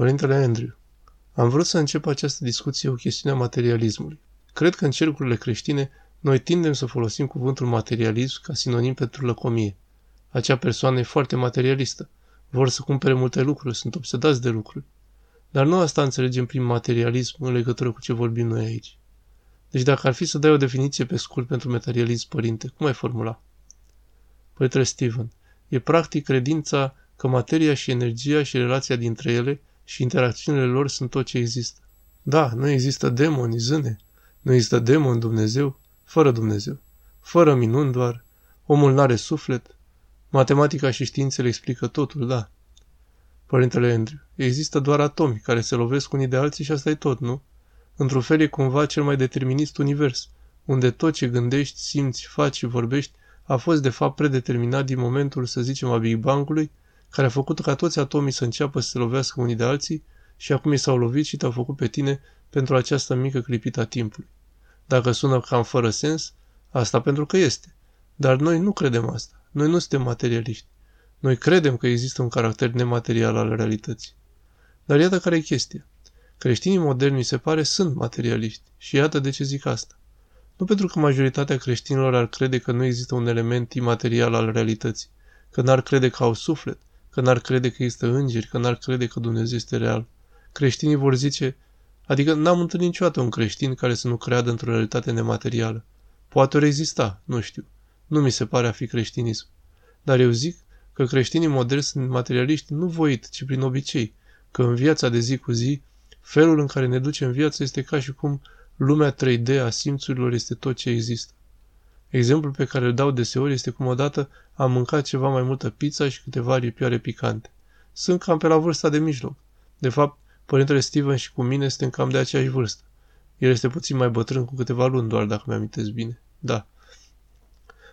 Părintele Andrew, am vrut să încep această discuție cu chestiunea materialismului. Cred că în cercurile creștine noi tindem să folosim cuvântul materialism ca sinonim pentru lăcomie. Acea persoană e foarte materialistă. Vor să cumpere multe lucruri, sunt obsedați de lucruri. Dar nu asta înțelegem prin materialism în legătură cu ce vorbim noi aici. Deci dacă ar fi să dai o definiție pe scurt pentru materialism, părinte, cum ai formula? Părintele Steven, e practic credința că materia și energia și relația dintre ele și interacțiunile lor sunt tot ce există. Da, nu există demoni, zâne. Nu există demon Dumnezeu, fără Dumnezeu. Fără minuni doar. Omul n-are suflet. Matematica și științele explică totul, da. Părintele Andrew, există doar atomi care se lovesc unii de alții și asta e tot, nu? Într-un fel e cumva cel mai determinist univers, unde tot ce gândești, simți, faci și vorbești a fost de fapt predeterminat din momentul, să zicem, a Big Bang-ului, care a făcut ca toți atomii să înceapă să se lovească unii de alții și acum i s-au lovit și te-au făcut pe tine pentru această mică clipită a timpului. Dacă sună cam fără sens, asta pentru că este. Dar noi nu credem asta. Noi nu suntem materialiști. Noi credem că există un caracter nematerial al realității. Dar iată care e chestia. Creștinii moderni, mi se pare, sunt materialiști. Și iată de ce zic asta. Nu pentru că majoritatea creștinilor ar crede că nu există un element imaterial al realității, că n-ar crede că au suflet, că n-ar crede că există îngeri, că n-ar crede că Dumnezeu este real. Creștinii vor zice, adică n-am întâlnit niciodată un creștin care să nu creadă într-o realitate nematerială. Poate ori exista, nu știu. Nu mi se pare a fi creștinism. Dar eu zic că creștinii moderni sunt materialiști nu voit, ci prin obicei, că în viața de zi cu zi, felul în care ne ducem viața este ca și cum lumea 3D a simțurilor este tot ce există. Exemplul pe care îl dau deseori este cum odată am mâncat ceva mai multă pizza și câteva ripioare picante. Sunt cam pe la vârsta de mijloc. De fapt, părintele Steven și cu mine suntem cam de aceeași vârstă. El este puțin mai bătrân cu câteva luni doar, dacă mi-amintesc bine. Da.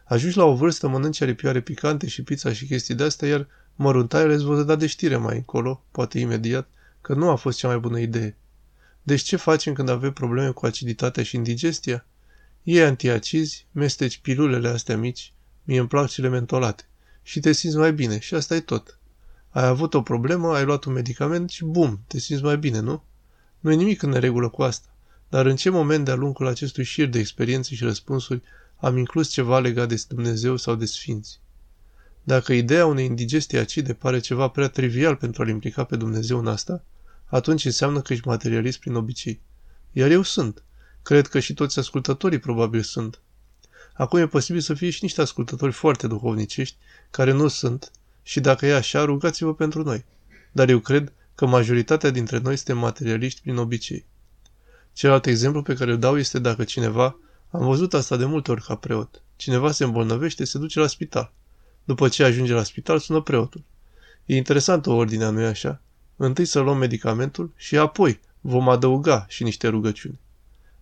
Ajungi la o vârstă, mănânci aripioare picante și pizza și chestii de-astea, iar măruntaiele îți vor da de știre mai încolo, poate imediat, că nu a fost cea mai bună idee. Deci ce facem când avem probleme cu aciditatea și indigestia? Iei antiacizi, mesteci pilulele astea mici, mie îmi plac cele mentolate, și te simți mai bine și asta e tot. Ai avut o problemă, ai luat un medicament și bum, te simți mai bine, nu? Nu e nimic în neregulă cu asta. Dar în ce moment de-a lungul acestui șir de experiențe și răspunsuri am inclus ceva legat de Dumnezeu sau de Sfinți? Dacă ideea unei indigestii acide pare ceva prea trivial pentru a-L implica pe Dumnezeu în asta, atunci înseamnă că ești materialist prin obicei. Iar eu sunt. Cred că și toți ascultătorii probabil sunt. Acum e posibil să fie și niște ascultători foarte duhovnicești, care nu sunt, și dacă e așa, rugați-vă pentru noi. Dar eu cred că majoritatea dintre noi suntem materialiști prin obicei. Celălalt exemplu pe care îl dau este dacă cineva, am văzut asta de multe ori ca preot, cineva se îmbolnăvește, se duce la spital. După ce ajunge la spital, sună preotul. E interesantă ordinea, nu-i așa? Întâi să luăm medicamentul și apoi vom adăuga și niște rugăciuni.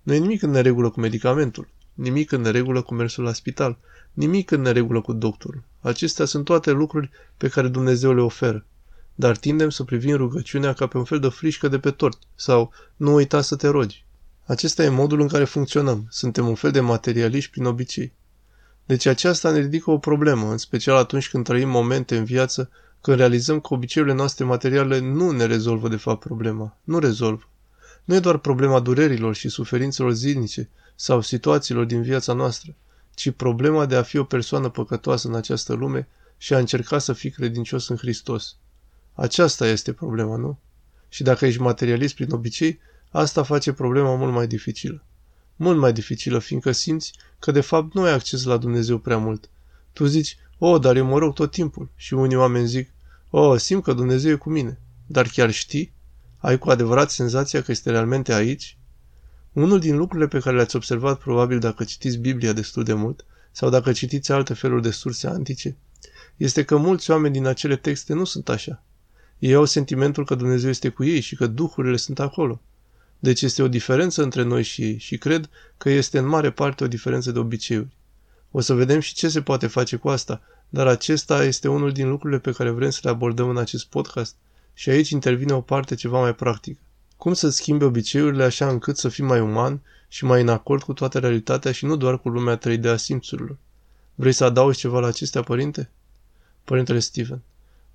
Nu e nimic în neregulă cu medicamentul, nimic în neregulă cu mersul la spital, nimic în neregulă cu doctorul. Acestea sunt toate lucruri pe care Dumnezeu le oferă. Dar tindem să privim rugăciunea ca pe un fel de frișcă de pe tort sau nu uita să te rogi. Acesta e modul în care funcționăm. Suntem un fel de materialiști prin obicei. Deci aceasta ne ridică o problemă, în special atunci când trăim momente în viață când realizăm că obiceiurile noastre materiale nu ne rezolvă de fapt problema. Nu rezolvă. Nu e doar problema durerilor și suferințelor zilnice sau situațiilor din viața noastră, ci problema de a fi o persoană păcătoasă în această lume și a încerca să fii credincios în Hristos. Aceasta este problema, nu? Și dacă ești materialist prin obicei, asta face problema mult mai dificilă. Mult mai dificilă, fiindcă simți că de fapt nu ai acces la Dumnezeu prea mult. Tu zici, o, dar eu mă rog tot timpul. Și unii oameni zic, o, simt că Dumnezeu e cu mine. Dar chiar știi? Ai cu adevărat senzația că este realmente aici? Unul din lucrurile pe care le-ați observat probabil dacă citiți Biblia destul de mult, sau dacă citiți alte feluri de surse antice, este că mulți oameni din acele texte nu sunt așa. Ei au sentimentul că Dumnezeu este cu ei și că duhurile sunt acolo. Deci este o diferență între noi și ei și cred că este în mare parte o diferență de obiceiuri. O să vedem și ce se poate face cu asta, dar acesta este unul din lucrurile pe care vrem să le abordăm în acest podcast și aici intervine o parte ceva mai practică. Cum să schimbi obiceiurile așa încât să fii mai uman și mai în acord cu toată realitatea și nu doar cu lumea 3D a simțurilor? Vrei să adaugi ceva la acestea, părinte? Părintele Steven.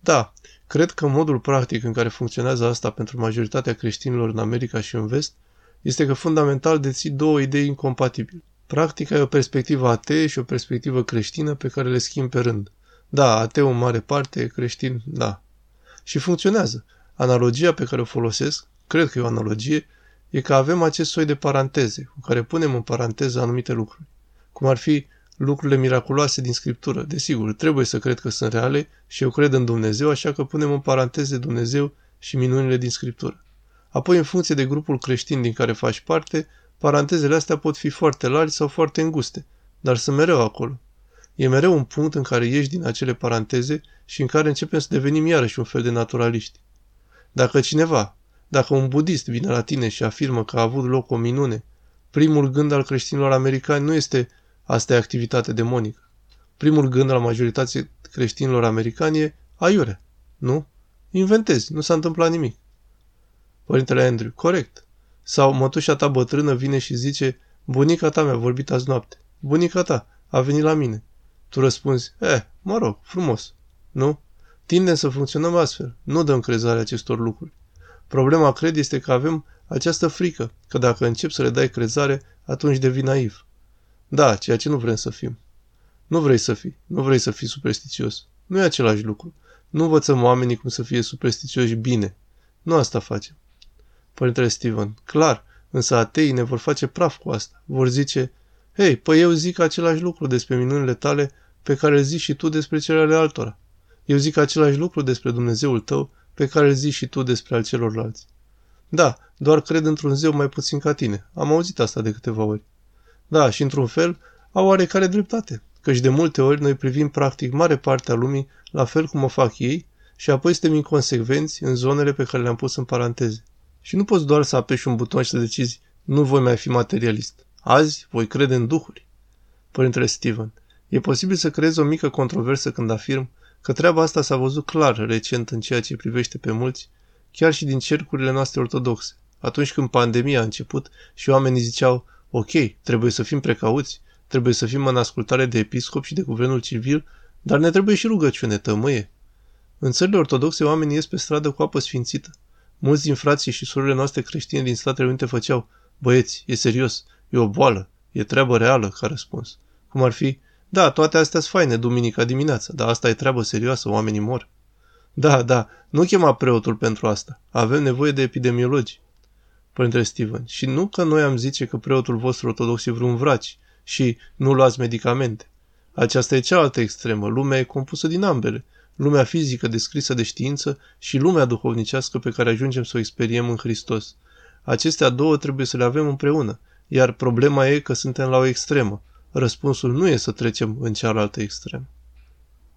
Da, cred că modul practic în care funcționează asta pentru majoritatea creștinilor în America și în vest este că fundamental deții două idei incompatibile. Practica e o perspectivă atee și o perspectivă creștină pe care le schimb pe rând. Da, ateu în mare parte, creștin, da. Și funcționează. Analogia pe care o folosesc, cred că e o analogie, e că avem acest soi de paranteze, cu care punem în paranteză anumite lucruri. Cum ar fi lucrurile miraculoase din Scriptură. Desigur, trebuie să cred că sunt reale și eu cred în Dumnezeu, așa că punem în paranteze Dumnezeu și minunile din Scriptură. Apoi, în funcție de grupul creștin din care faci parte, parantezele astea pot fi foarte largi sau foarte înguste, dar sunt mereu acolo. E mereu un punct în care ieși din acele paranteze și în care începem să devenim iarăși un fel de naturaliști. Dacă cineva, dacă un budist vine la tine și afirmă că a avut loc o minune, primul gând al creștinilor americani nu este asta e activitate demonică. Primul gând al majorității creștinilor americani e aiure. Nu? Inventezi, nu s-a întâmplat nimic. Părintele Andrew, corect. Sau mătușa ta bătrână vine și zice, bunica ta mi-a vorbit azi noapte. Bunica ta a venit la mine. Tu răspunzi, eh, mă rog, frumos. Nu? Tindem să funcționăm astfel. Nu dăm crezare acestor lucruri. Problema, cred, este că avem această frică, că dacă încep să le dai crezare, atunci devii naiv. Da, ceea ce nu vrem să fim. Nu vrei să fii, nu vrei să fii superstițios. Nu e același lucru. Nu învățăm oamenii cum să fie superstițioși bine. Nu asta facem. Părintele Steven, clar, însă ateii ne vor face praf cu asta. Vor zice, hei, păi eu zic același lucru despre minunile tale pe care îl zici și tu despre cele ale altora. Eu zic același lucru despre Dumnezeul tău pe care îl zici și tu despre al celorlalți. Da, doar cred într-un zeu mai puțin ca tine. Am auzit asta de câteva ori. Da, și într-un fel au oarecare dreptate, căci de multe ori noi privim practic mare parte a lumii la fel cum o fac ei și apoi suntem inconsecvenți în zonele pe care le-am pus în paranteze. Și nu poți doar să apeși un buton și să decizi, nu voi mai fi materialist. Azi voi crede în duhuri. Părintele Steven, e posibil să creezi o mică controversă când afirm că treaba asta s-a văzut clar recent în ceea ce privește pe mulți, chiar și din cercurile noastre ortodoxe. Atunci când pandemia a început și oamenii ziceau, ok, trebuie să fim precauți, trebuie să fim în ascultare de episcop și de guvernul civil, dar ne trebuie și rugăciune, tămâie. În țările ortodoxe oamenii ies pe stradă cu apă sfințită. Mulți din frații și surorile noastre creștine din Statele Unite făceau, băieți, e serios, e o boală, e treabă reală, ca răspuns. Cum ar fi, da, toate astea sunt faine duminica dimineața, dar asta e treabă serioasă, oamenii mor. Da, da, nu chema preotul pentru asta. Avem nevoie de epidemiologi. Părintele Steven, și nu că noi am zice că preotul vostru ortodox e vreun vraci și nu luați medicamente. Aceasta e cealaltă extremă. Lumea e compusă din ambele. Lumea fizică descrisă de știință și lumea duhovnicească pe care ajungem să o experiem în Hristos. Acestea două trebuie să le avem împreună, iar problema e că suntem la o extremă. Răspunsul nu e să trecem în cealaltă extremă.